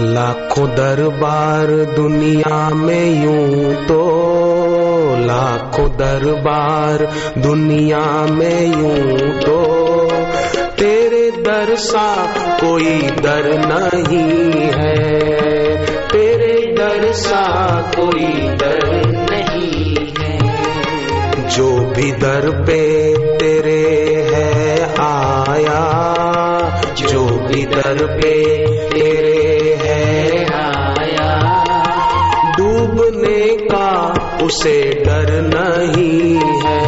लाखों दरबार दुनिया में यूँ तो लाखों दरबार दुनिया में यूँ तो। तेरे दर सा कोई दर नहीं है, तेरे दर सा कोई दर नहीं है। जो भी दर पे तेरे है आया, जो भी दर पे तेरे उसे डर नहीं है।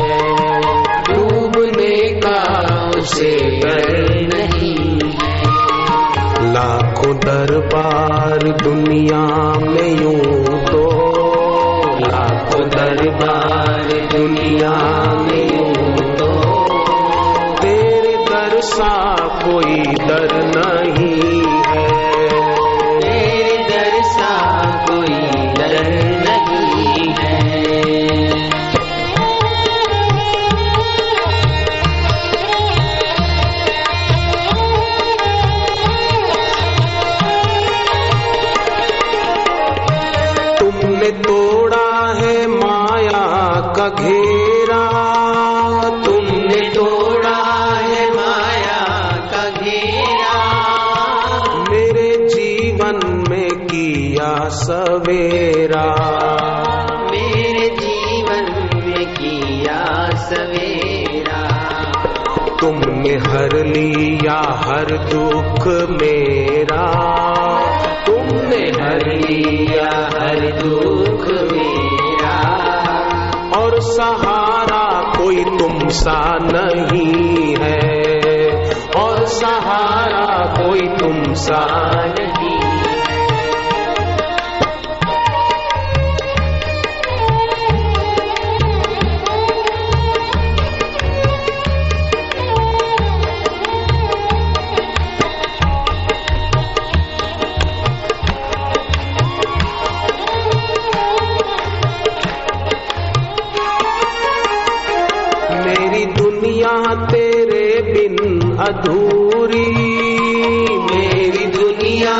डूबने का उसे डर नहीं है। लाखों दरबार दुनिया में यूँ तो। लाखों दरबार दुनिया में यूँ तो। तेरे दर सा कोई डर नहीं है हर लिया, हर दुख मेरा। तुमने हर लिया, हर दुख मेरा। और सहारा कोई तुम सा नहीं है। और सहारा कोई तुम सा नहीं अधूरी। मेरी दुनिया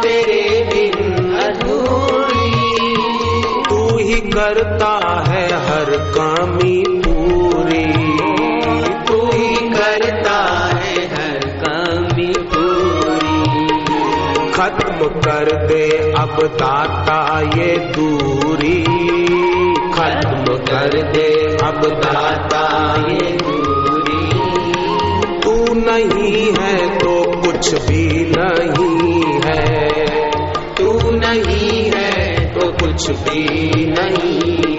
तेरे बिन अधूरी। तू ही करता है हर कामी पूरी। तू ही करता है हर कामी पूरी। खत्म कर दे अब दाता ये दूरी। खत्म कर दे अब दाता ये दूरी। नहीं है तो कुछ भी नहीं है। तू नहीं है तो कुछ भी नहीं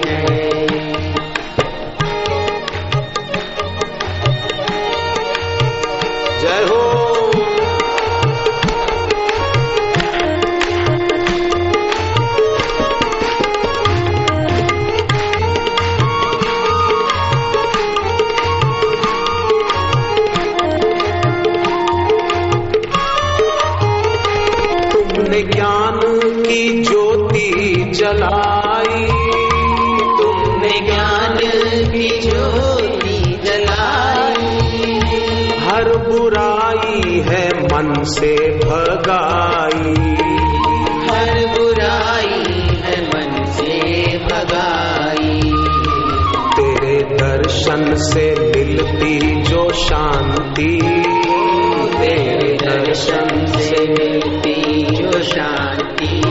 से भगाई। हर बुराई है मन से भगाई। तेरे दर्शन से मिलती जो शांति। तेरे दर्शन से मिलती जो शांति।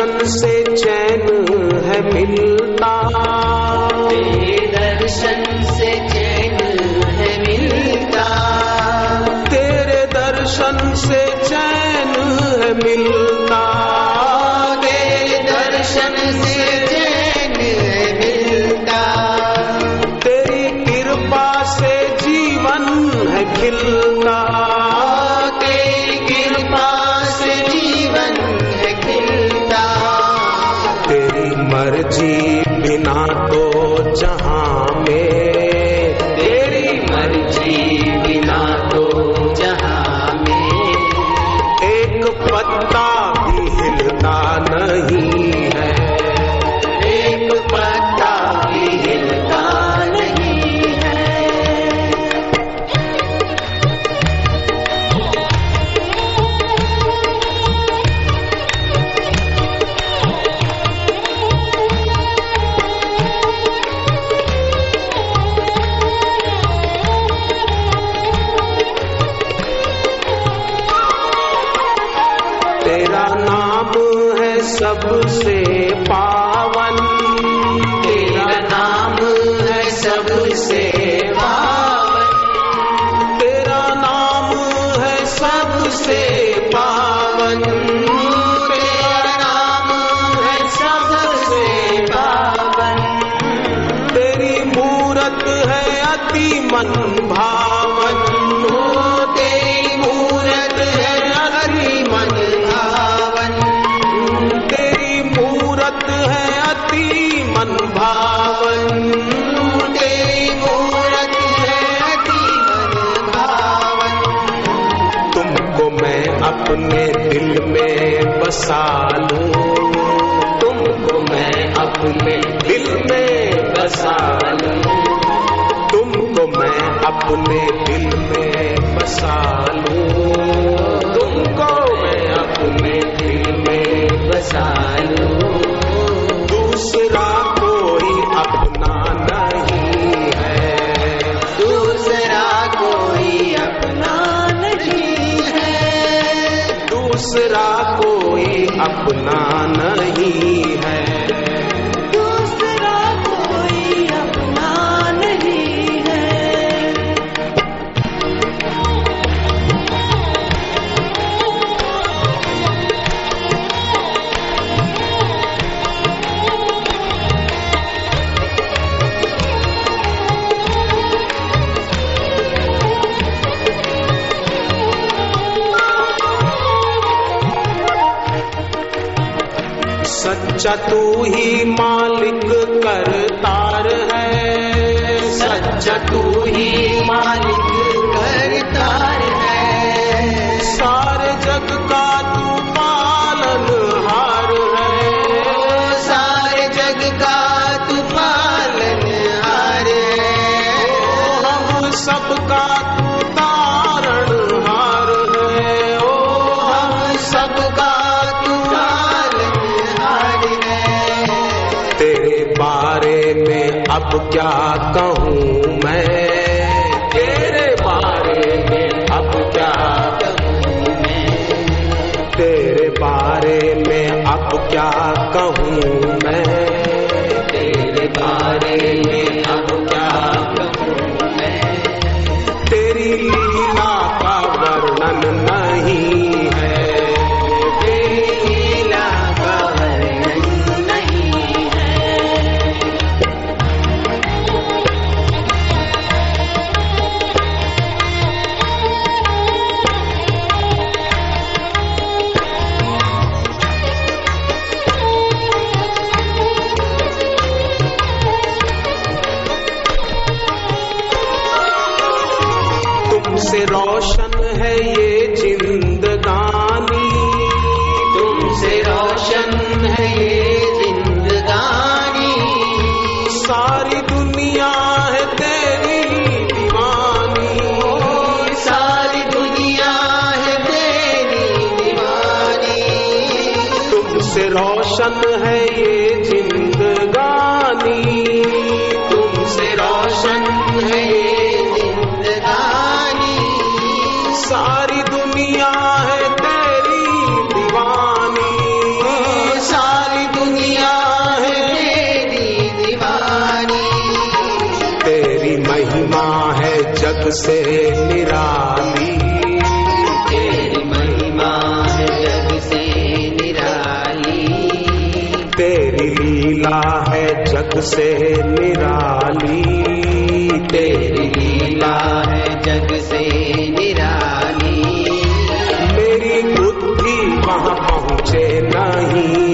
दर्शन से चैन है मिलता। तेरे दर्शन से चैन है मिलता। तेरे दर्शन से चैन है मिलता। तेरा नाम है सबसे पा अपने दिल में बसा लूँ। तुमको मैं अपने दिल में बसा लूँ। तुमको मैं अपने दिल में सच्चा तू ही मालिक करता है सारे जग का तू पालन हार है सारे जग का तू पालन हार है हम सबका तू तारण हार है ओ हम सबका तू पालन हार है तेरे बारे में अब क्या कहूँ? man. से निराली। तेरी महिमा है जग से निराली तेरी लीला है जग से निराली तेरी लीला है जग से निराली। मेरी बुद्धि वहाँ पहुँचे नहीं।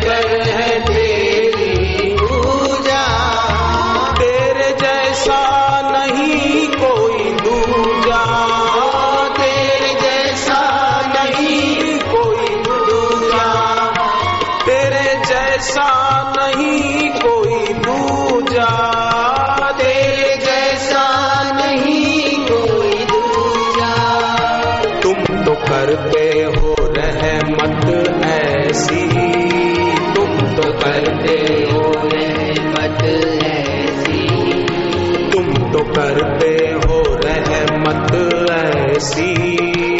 तेरी पूजा। तेरे जैसा नहीं कोई दूजा। तेरे जैसा नहीं कोई दूजा। तेरे जैसा नहीं कोई तेरे जैसा नहीं कोई तुम तो करते हो रहमत ऐसी। चुप करते हो रहमत ऐसी। तुम तो करते हो रहमत ऐसी।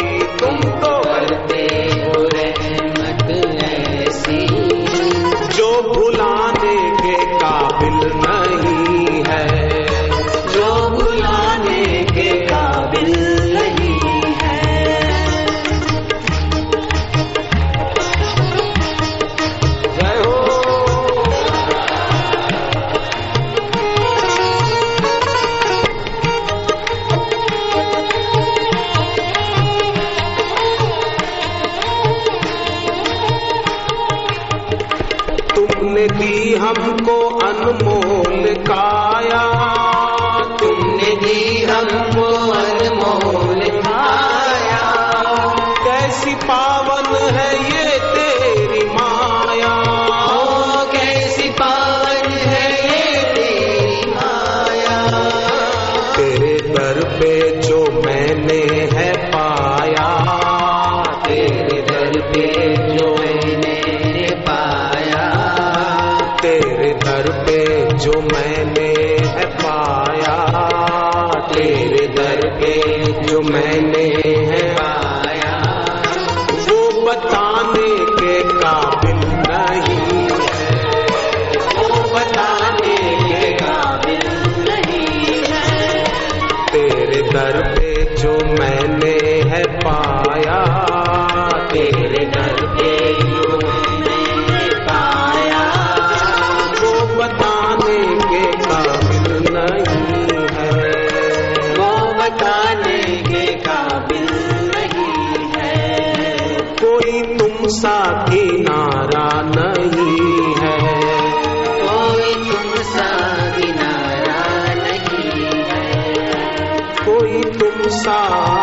सा किनारा नहीं है। कोई तुम सा किनारा नहीं है। कोई तुम सा